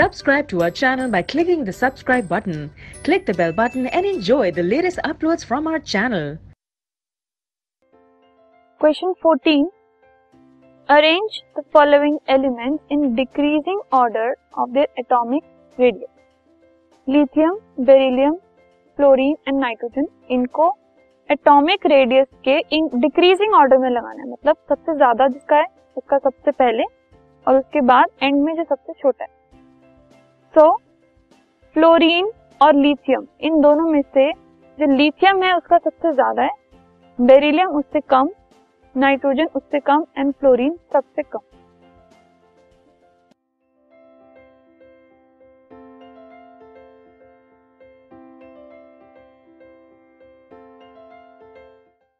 Subscribe to our channel by clicking the subscribe button. Click the bell button and enjoy the latest uploads from our channel. Question 14. Arrange the following elements in decreasing order of their atomic radius. Lithium beryllium fluorine and nitrogen इनको atomic radius के in decreasing order में लगाना है मतलब सबसे ज़्यादा जिसका है उसका सबसे पहले और उसके बाद एंड में जो सबसे छोटा है सो फ्लोरीन और लिथियम इन दोनों में से जो लिथियम है, उसका सबसे ज़्यादा है बेरिलियम उससे कम नाइट्रोजन उससे कम एंड फ्लोरीन सबसे कम।